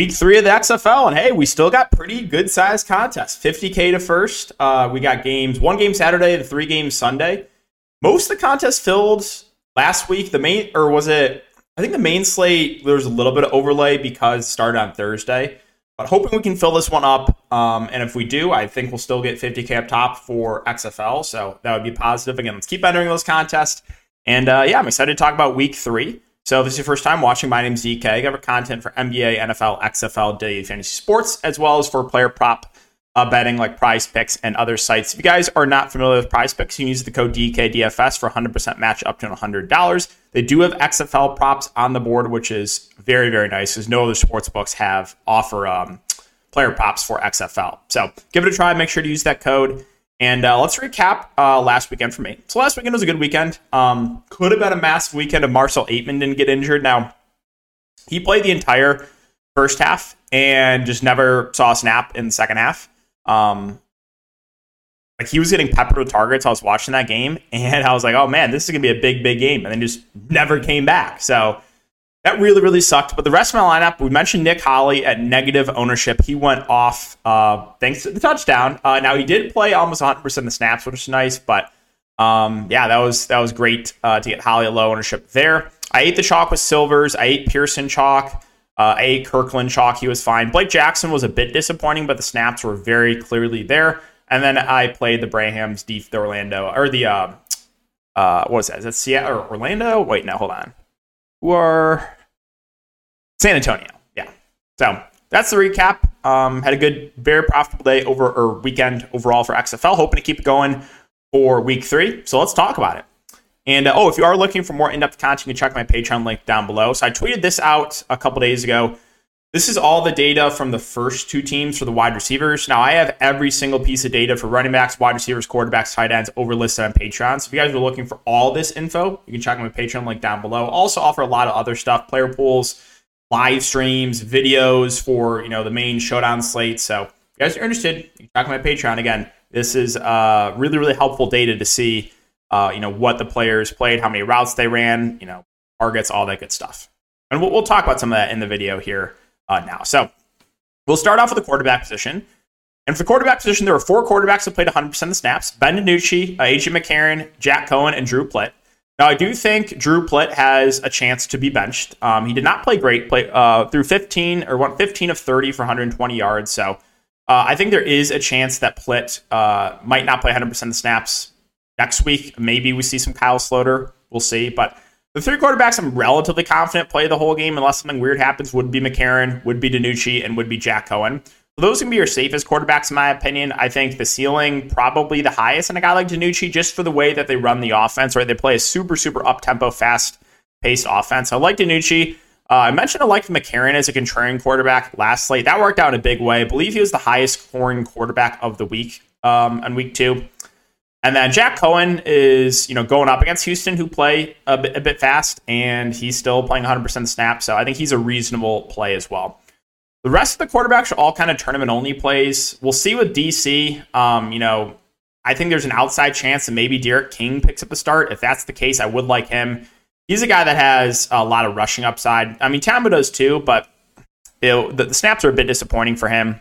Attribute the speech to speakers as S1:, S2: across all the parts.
S1: Week three of the XFL, and hey, we still got pretty good sized contests. 50K to first. Uh, we got games, one game Saturday, the three games Sunday. Most of the contests filled last week. The main, or was it, I think the main slate, there was a little bit of overlay because started on Thursday. But hoping we can fill this one up. Um, and if we do, I think we'll still get 50K up top for XFL. So that would be positive. Again, let's keep entering those contests. And uh, yeah, I'm excited to talk about week three. So if this is your first time watching, my name is DK. I cover content for NBA, NFL, XFL, daily fantasy sports, as well as for player prop uh, betting like Prize Picks and other sites. If you guys are not familiar with Prize Picks, you can use the code DKDFS for 100% match up to $100. They do have XFL props on the board, which is very, very nice because no other sports books have offer um, player props for XFL. So give it a try. Make sure to use that code. And uh, let's recap uh, last weekend for me. So last weekend was a good weekend. Um, could have been a massive weekend if Marcell Ateman didn't get injured. Now he played the entire first half and just never saw a snap in the second half. Um, like he was getting peppered with targets. I was watching that game and I was like, oh man, this is gonna be a big, big game, and then just never came back. So that really, really sucked. But the rest of my lineup, we mentioned Nick Holley at negative ownership. He went off uh, thanks to the touchdown. Uh, now he did play almost 100 percent of the snaps, which is nice. But um, yeah, that was that was great uh, to get Holley at low ownership there. I ate the chalk with Silvers. I ate Pearson chalk. Uh, ate Kirkland chalk. He was fine. Blake Jackson was a bit disappointing, but the snaps were very clearly there. And then I played the Brahmas, deep the Orlando, or the uh, uh, what was that? Is that Seattle or Orlando? Wait, no, hold on who are San Antonio. Yeah. So that's the recap. Um, had a good, very profitable day over or weekend overall for XFL. Hoping to keep it going for week three. So let's talk about it. And uh, oh, if you are looking for more in-depth content, you can check my Patreon link down below. So I tweeted this out a couple days ago. This is all the data from the first two teams for the wide receivers. Now, I have every single piece of data for running backs, wide receivers, quarterbacks, tight ends overlisted on Patreon. So if you guys are looking for all this info, you can check my Patreon link down below. Also offer a lot of other stuff, player pools, live streams, videos for, you know, the main showdown slate. So if you guys are interested, you can check my Patreon. Again, this is uh, really, really helpful data to see, uh, you know, what the players played, how many routes they ran, you know, targets, all that good stuff. And we'll, we'll talk about some of that in the video here uh, now. So we'll start off with the quarterback position. And for the quarterback position, there were four quarterbacks that played 100% of the snaps Ben DiNucci, uh, AJ McCarron, Jack Coan, and Drew Plitt. Now, I do think Drew Plitt has a chance to be benched. Um, he did not play great, play uh, through 15 or went 15 of 30 for 120 yards. So uh, I think there is a chance that Plitt uh, might not play 100% of the snaps next week. Maybe we see some Kyle Sloter. We'll see. But the three quarterbacks I'm relatively confident play the whole game unless something weird happens would be McCarron, would be DiNucci, and would be Jack Coan. So those can be your safest quarterbacks in my opinion. I think the ceiling probably the highest in a guy like DiNucci just for the way that they run the offense, right? They play a super, super up tempo, fast paced offense. I like DiNucci. Uh, I mentioned I liked McCarron as a contrarian quarterback last slate. That worked out in a big way. I believe he was the highest scoring quarterback of the week um, on week two. And then Jack Coan is, you know, going up against Houston, who play a bit, a bit fast, and he's still playing 100% snap. So I think he's a reasonable play as well. The rest of the quarterbacks are all kind of tournament only plays. We'll see with DC. Um, you know, I think there's an outside chance that maybe D'Eriq King picks up a start. If that's the case, I would like him. He's a guy that has a lot of rushing upside. I mean, Ta'amu does too, but it, the, the, snaps are a bit disappointing for him.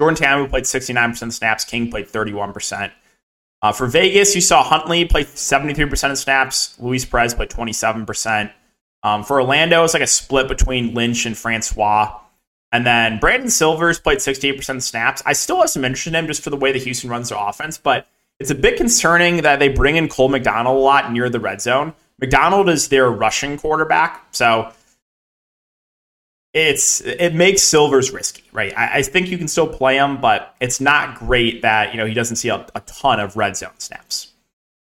S1: Jordan Ta'amu played 69% snaps. King played 31%. Uh, for Vegas, you saw Hundley play 73% of snaps. Luis Perez played 27%. Um, for Orlando, it's like a split between Lynch and Francois. And then Brandon Silvers played 68% of snaps. I still have some interest in him just for the way the Houston runs their offense, but it's a bit concerning that they bring in Cole McDonald a lot near the red zone. McDonald is their rushing quarterback, so it's it makes Silvers risky, right? I, I, think you can still play him, but it's not great that you know he doesn't see a, a ton of red zone snaps.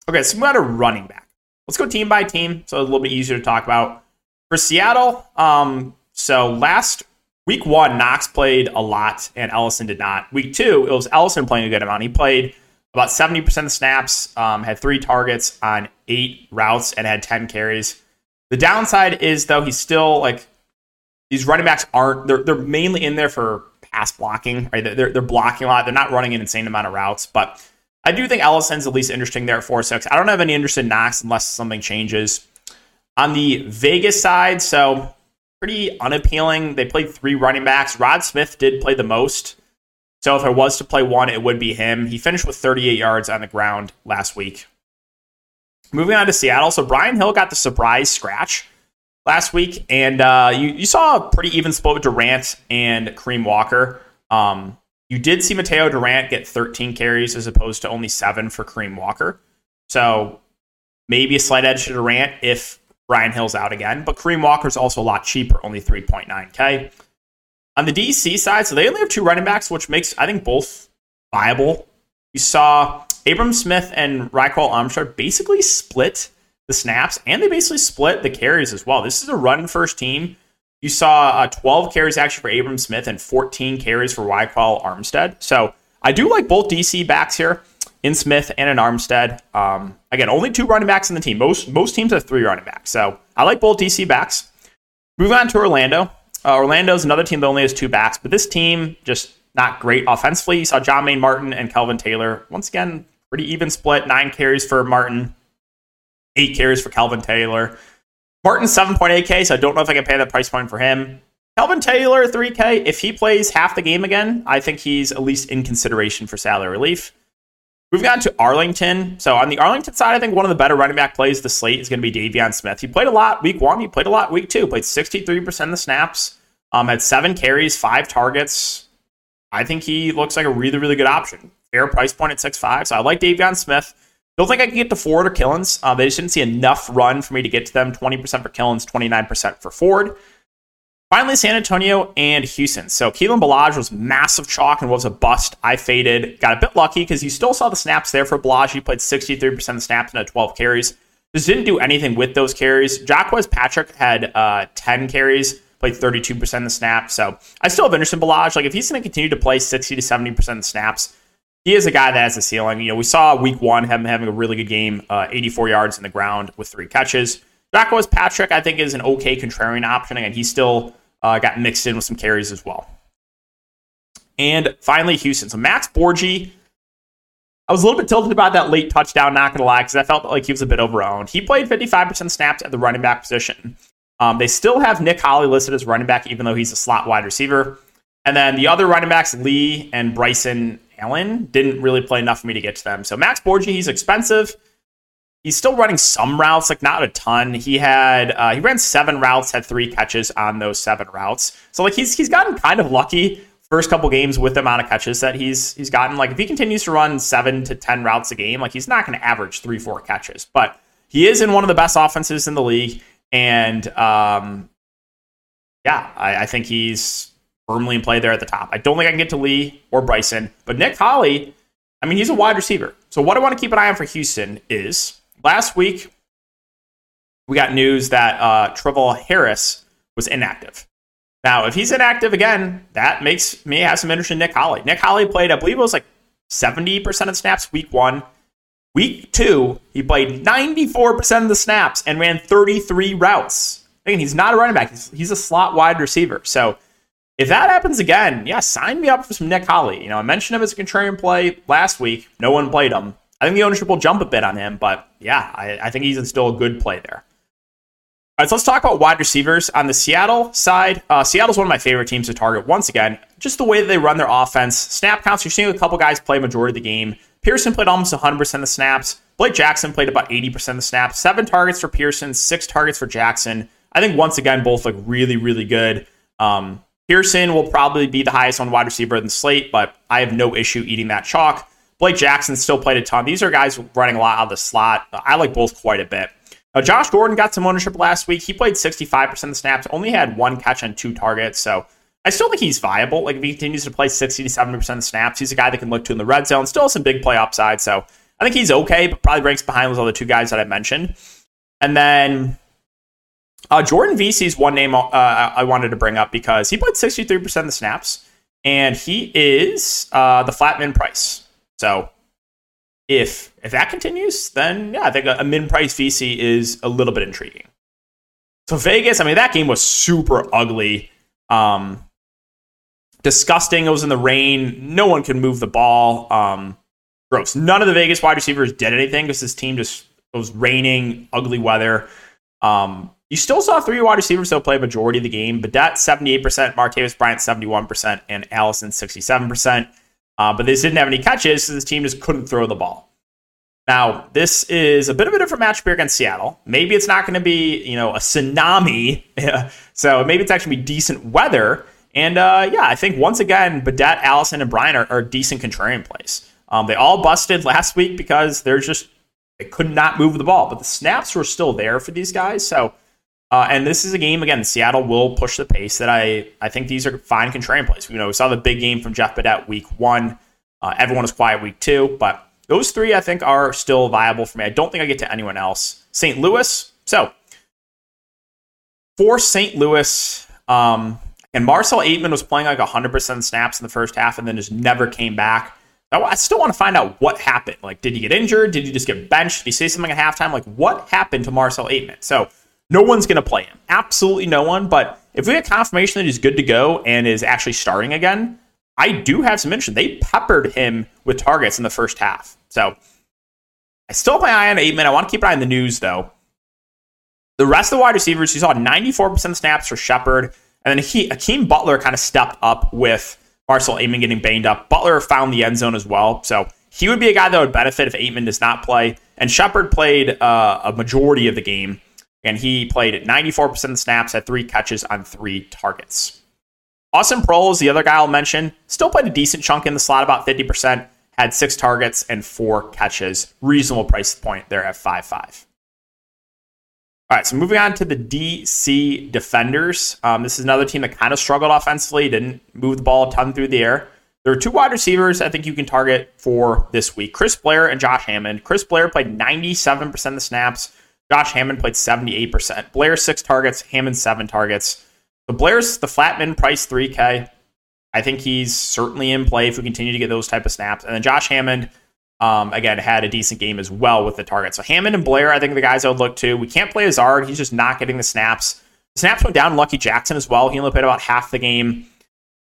S1: Okay, so we got a running back. Let's go team by team, so a little bit easier to talk about. For Seattle, um, so last week one, Knox played a lot and Ellison did not. Week two, it was Ellison playing a good amount. He played about 70% of snaps, um, had three targets on eight routes, and had 10 carries. The downside is though he's still like these running backs aren't they're they're mainly in there for pass blocking, right? They're they're blocking a lot. They're not running an insane amount of routes, but I do think Ellison's at least interesting there at four six. I don't have any interest in Knox unless something changes. On the Vegas side, so pretty unappealing. They played three running backs. Rod Smith did play the most. So if I was to play one, it would be him. He finished with 38 yards on the ground last week. Moving on to Seattle. So Brian Hill got the surprise scratch last week, and uh, you, you saw a pretty even split with Durant and Kareem Walker. Um, you did see Mateo Durant get 13 carries as opposed to only seven for Kareem Walker. So maybe a slight edge to Durant if Brian Hill's out again. But Kareem Walker's also a lot cheaper, only 3.9K. On the DC side, so they only have two running backs, which makes, I think, both viable. You saw Abram Smith and Ryquell Armstead basically split the snaps, and they basically split the carries as well. This is a run first team. You saw uh, 12 carries actually for Abram Smith and 14 carries for Ryquell Armstead. So I do like both DC backs here in Smith and in Armstead. Um, again, only two running backs in the team. Most most teams have three running backs. So I like both DC backs. Move on to Orlando. Uh, Orlando's another team that only has two backs, but this team just not great offensively. You saw Jah-Maine Martin and Kelvin Taylor. Once again, pretty even split. Nine carries for Martin, eight carries for Kelvin Taylor. Martin 7.8K, so I don't know if I can pay that price point for him. Kelvin Taylor 3K. If he plays half the game again, I think he's at least in consideration for salary relief. We've gotten to Arlington. So on the Arlington side, I think one of the better running back plays the slate is going to be De'Veon Smith. He played a lot week one. He played a lot week two. Played 63% of the snaps. Um, had seven carries, five targets. I think he looks like a really, really good option. Fair price point at 6'5". So I like De'Veon Smith. Don't think I can get to Ford or Killins. Uh, they just didn't see enough run for me to get to them. 20% for Killins, 29% for Ford. Finally, San Antonio and Houston. So Kalen Ballage was massive chalk and was a bust. I faded. Got a bit lucky because you still saw the snaps there for Ballage. He played 63% of the snaps and had 12 carries. Just didn't do anything with those carries. Jacques Patrick had uh, 10 carries, played 32% of the snaps. So I still have interest in Ballage. Like if he's going to continue to play 60 to 70% of the snaps, he is a guy that has a ceiling. You know, we saw week one him having a really good game, uh, 84 yards in the ground with three catches. Jacques Patrick, I think, is an okay contrarian option. Again, he still uh, got mixed in with some carries as well. And finally, Houston. So Max Borghi, I was a little bit tilted about that late touchdown, not going to lie, because I felt like he was a bit overowned. He played 55% snaps at the running back position. Um, they still have Nick Holley listed as running back, even though he's a slot wide receiver. And then the other running backs, Lee and Bryson Allen didn't really play enough for me to get to them. So Max Borghi, he's expensive. He's still running some routes, like not a ton. He had uh, he ran seven routes, had three catches on those seven routes. So like he's he's gotten kind of lucky first couple games with the amount of catches that he's he's gotten. Like if he continues to run seven to ten routes a game, like he's not going to average three four catches, but he is in one of the best offenses in the league, and um, yeah, I, I think he's firmly in play there at the top. I don't think I can get to Lee or Bryson, but Nick Holley, I mean, he's a wide receiver. So what I want to keep an eye on for Houston is last week we got news that uh, Travell Harris was inactive. Now, if he's inactive again, that makes me have some interest in Nick Holley. Nick Holley played, I believe it was like 70% of snaps week one. Week two, he played 94% of the snaps and ran 33 routes. Again, he's not a running back. He's, he's a slot wide receiver. So if that happens again, yeah, sign me up for some Nick Holley. You know, I mentioned him as a contrarian play last week. No one played him. I think the ownership will jump a bit on him, but yeah, I, I think he's still a good play there. All right, so let's talk about wide receivers. On the Seattle side, uh, Seattle's one of my favorite teams to target. Once again, just the way that they run their offense. Snap counts, you're seeing a couple guys play majority of the game. Pearson played almost 100% of the snaps. Blake Jackson played about 80% of the snaps. Seven targets for Pearson, six targets for Jackson. I think once again, both look really, really good. Um, Pearson will probably be the highest on wide receiver in the slate, but I have no issue eating that chalk. Blake Jackson still played a ton. These are guys running a lot out of the slot. I like both quite a bit. Now, Josh Gordon got some ownership last week. He played 65% of the snaps, only had one catch on two targets. So I still think he's viable. Like if he continues to play 60 to 70% of the snaps, he's a guy that can look to in the red zone. Still has some big play upside. So I think he's okay, but probably ranks behind those other two guys that I mentioned. And then uh, Jordan is one name uh, I wanted to bring up because he played 63% of the snaps, and he is uh, the flat min price. So if if that continues, then yeah, I think a, a min price Veasy is a little bit intriguing. So Vegas, I mean, that game was super ugly, um, disgusting. It was in the rain. No one could move the ball. Um, gross. None of the Vegas wide receivers did anything because this team just was raining, ugly weather. Um, You still saw three wide receivers still play a majority of the game. Badet 78%, Martavis Bryant 71%, and Allison 67%. Uh, but they didn't have any catches, so this team just couldn't throw the ball. Now, this is a bit of a different matchup against Seattle. Maybe it's not going to be, you know, a tsunami. so maybe it's actually decent weather. And uh, yeah, I think once again, Badet, Allison, and Bryant are, are decent contrarian plays. Um, they all busted last week because they're just they could not move the ball, but the snaps were still there for these guys. So, uh, and this is a game again. Seattle will push the pace. That I I think these are fine contrarian plays. You know, we saw the big game from Jeff Badet week one. Uh, everyone was quiet week two, but those three, I think, are still viable for me. I don't think I get to anyone else. St. Louis. So for St. Louis, um, and Marcell Ateman was playing like 100% snaps in the first half and then just never came back. I still want to find out what happened. Like, did he get injured? Did he just get benched? Did he say something at halftime? Like, what happened to Marcell Ateman? So, no one's going to play him. Absolutely no one. But if we get confirmation that he's good to go and is actually starting again, I do have some interest. They peppered him with targets in the first half. So I still have my eye on Ateman. I want to keep an eye on the news, though. The rest of the wide receivers, you saw 94% snaps for Shepherd. And then he, Hakeem Butler kind of stepped up with Marcell Ateman getting banged up. Butler found the end zone as well. So he would be a guy that would benefit if Ateman does not play. And Shepherd played uh, a majority of the game. And he played 94% of the snaps, had three catches on three targets. Austin Proles, the other guy I'll mention. Still played a decent chunk in the slot, about 50%. Had six targets and four catches. Reasonable price point there at 5 5. All right, so moving on to the DC Defenders. Um, this is another team that kind of struggled offensively, didn't move the ball a ton through the air. There are two wide receivers I think you can target for this week Chris Blair and Josh Hammond. Chris Blair played 97% of the snaps. Josh Hammond played 78%. Blair, six targets. Hammond, seven targets. The Blair's the flatman price 3K. I think he's certainly in play if we continue to get those type of snaps. And then Josh Hammond, um, again, had a decent game as well with the target. So Hammond and Blair, I think the guys I would look to. We can't play Hazard. He's just not getting the snaps. The snaps went down Lucky Jackson as well. He only played about half the game.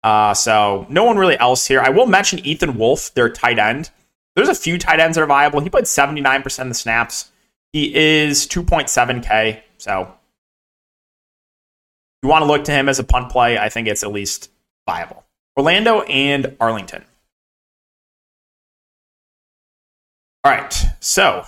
S1: Uh, so no one really else here. I will mention Ethan Wolf, their tight end. There's a few tight ends that are viable. He played 79% of the snaps. He is 2.7K. So you want to look to him as a punt play, I think it's at least viable. Orlando and Arlington. All right, so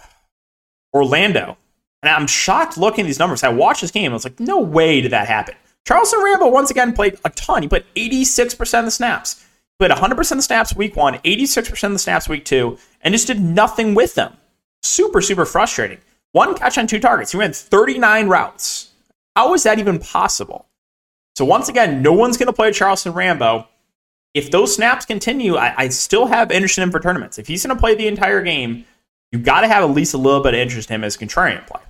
S1: Orlando. And I'm shocked looking at these numbers. I watched this game. I was like, no way did that happen. Charleston Rambo once again played a ton. He played 86% of the snaps. He played 100% of the snaps week one, 86% of the snaps week two, and just did nothing with them. Super, super frustrating. One catch on two targets. He ran 39 routes. How is that even possible? So once again, no one's going to play Charleston Rambo. If those snaps continue, I, I still have interest in him for tournaments. If he's going to play the entire game, you've got to have at least a little bit of interest in him as a contrarian play.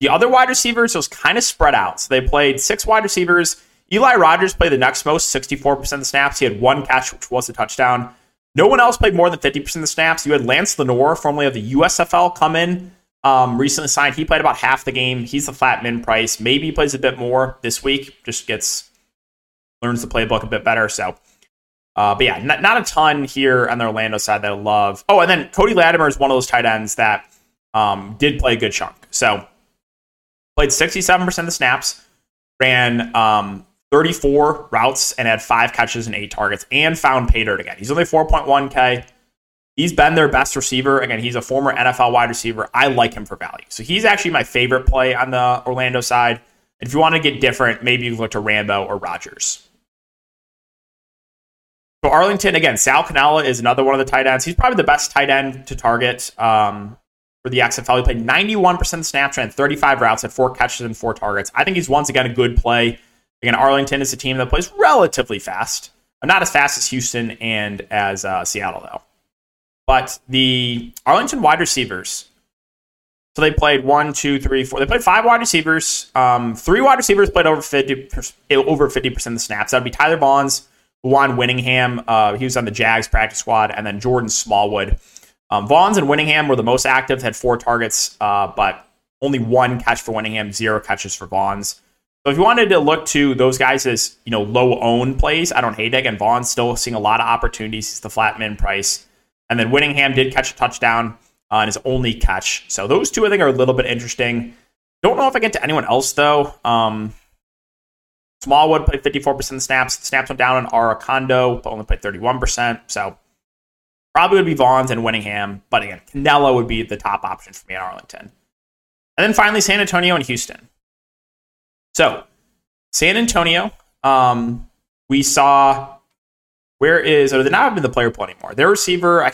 S1: The other wide receivers, was kind of spread out. So they played six wide receivers. Eli Rogers played the next most, 64% of the snaps. He had one catch, which was a touchdown. No one else played more than 50% of the snaps. You had Lance Lenoir, formerly of the USFL, come in um, recently signed. He played about half the game. He's the flat min price. Maybe he plays a bit more this week. Just gets learns the playbook a bit better. So, uh, but yeah, not, not, a ton here on the Orlando side that I love. Oh, and then Cody Latimer is one of those tight ends that um, did play a good chunk. So played 67% of the snaps, ran um, 34 routes, and had five catches and eight targets, and found pay dirt again. He's only 4.1K. He's been their best receiver. Again, he's a former NFL wide receiver. I like him for value. So he's actually my favorite play on the Orlando side. if you want to get different, maybe you look to Rambo or Rogers. So Arlington, again, Sal Cannella is another one of the tight ends. He's probably the best tight end to target um, for the XFL. He played 91% of snaps, ran 35 routes, had four catches and four targets. I think he's once again a good play. Again, Arlington is a team that plays relatively fast. Not as fast as Houston and as uh, Seattle, though. But the Arlington wide receivers, so they played one, two, three, four. They played five wide receivers. Um, three wide receivers played over fifty over fifty percent of the snaps. That would be Tyler Vaughns, Juan Winningham. Uh, he was on the Jags practice squad, and then Jordan Smallwood. Um, Vaughns and Winningham were the most active. Had four targets, uh, but only one catch for Winningham, zero catches for Vaughns. So if you wanted to look to those guys as you know low own plays, I don't hate it. And Vaughn's still seeing a lot of opportunities. He's the flat min price. And then Winningham did catch a touchdown on his only catch. So those two, I think, are a little bit interesting. Don't know if I get to anyone else though. Um, Smallwood played 54% of the snaps. The snaps went down on Aracondo, but only played 31%. So probably would be Vaughns and Winningham. But again, Cannella would be the top option for me in Arlington. And then finally, San Antonio and Houston. So, San Antonio, um, we saw where is, or they're not even the player pool anymore. Their receiver, I,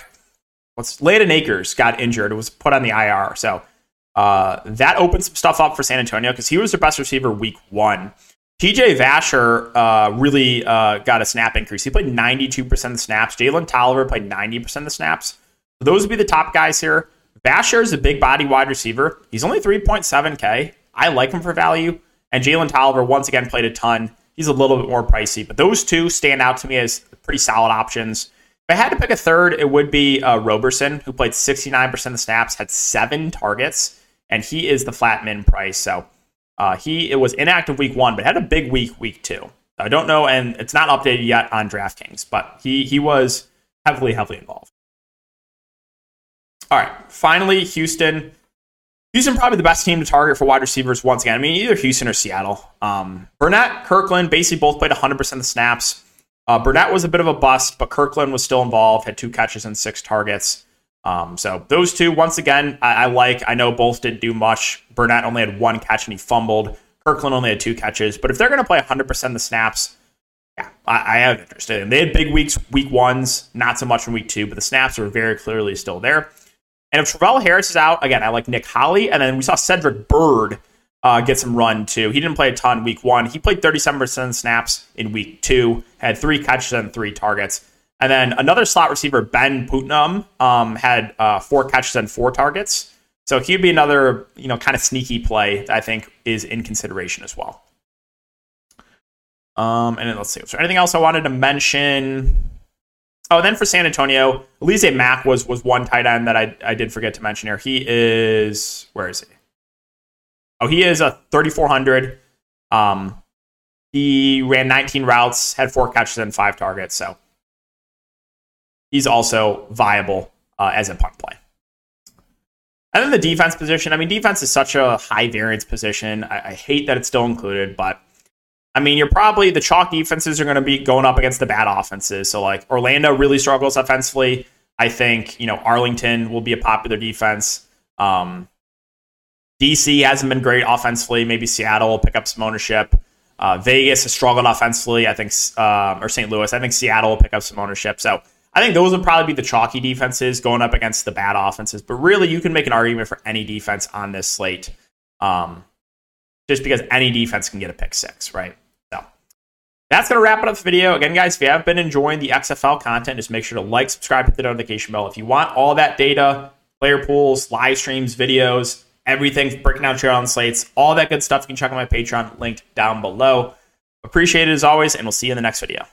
S1: what's Landon Akers got injured, it was put on the IR. So, uh, that opened some stuff up for San Antonio because he was their best receiver week one. TJ Vasher uh, really uh, got a snap increase. He played 92% of the snaps. Jalen Tolliver played 90% of the snaps. So those would be the top guys here. Vasher is a big body wide receiver. He's only 3.7K. I like him for value. And Jalen Tolliver, once again, played a ton. He's a little bit more pricey, but those two stand out to me as pretty solid options. If I had to pick a third, it would be uh, Roberson, who played 69% of the snaps, had seven targets, and he is the flat min price. So uh, he it was inactive week one, but had a big week week two. I don't know, and it's not updated yet on DraftKings, but he he was heavily heavily involved. All right, finally Houston. Houston probably the best team to target for wide receivers once again. I mean, either Houston or Seattle. Um, Burnett, Kirkland, basically both played 100% of the snaps. Uh, Burnett was a bit of a bust, but Kirkland was still involved, had two catches and six targets. Um, so those two, once again, I, I, like. I know both didn't do much. Burnett only had one catch and he fumbled. Kirkland only had two catches. But if they're going to play 100% of the snaps, yeah, I, I have interest in. They had big weeks, week ones, not so much in week two, but the snaps were very clearly still there. And if Travell Harris is out, again, I like Nick Holley. And then we saw Cedric Byrd uh, get some run too. He didn't play a ton week one. He played 37% snaps in week two, had three catches and three targets. And then another slot receiver, Ben Putnam, um, had uh, four catches and four targets. So he'd be another, you know, kind of sneaky play that I think is in consideration as well. Um, and then let's see, was there anything else I wanted to mention? Oh, then for San Antonio, Alize Mack was was one tight end that I, I did forget to mention here. He is where is he? Oh, he is a 3400. Um, he ran 19 routes, had four catches and five targets. So he's also viable uh, as a punt play. And then the defense position. I mean, defense is such a high variance position. I, I hate that it's still included, but I mean, you're probably the chalk defenses are going to be going up against the bad offenses. So, like Orlando really struggles offensively. I think you know Arlington will be a popular defense. Um, DC hasn't been great offensively. Maybe Seattle will pick up some ownership. Uh, Vegas has struggled offensively. I think, uh, or St. Louis. I think Seattle will pick up some ownership. So I think those would probably be the chalky defenses going up against the bad offenses. But really, you can make an argument for any defense on this slate, um, just because any defense can get a pick six, right? So that's going to wrap it up the video. Again, guys, if you have been enjoying the XFL content, just make sure to like, subscribe, hit the notification bell. If you want all that data, player pools, live streams, videos, everything, breaking down trail on slates, all that good stuff, you can check out my Patreon linked down below. Appreciate it as always, and we'll see you in the next video.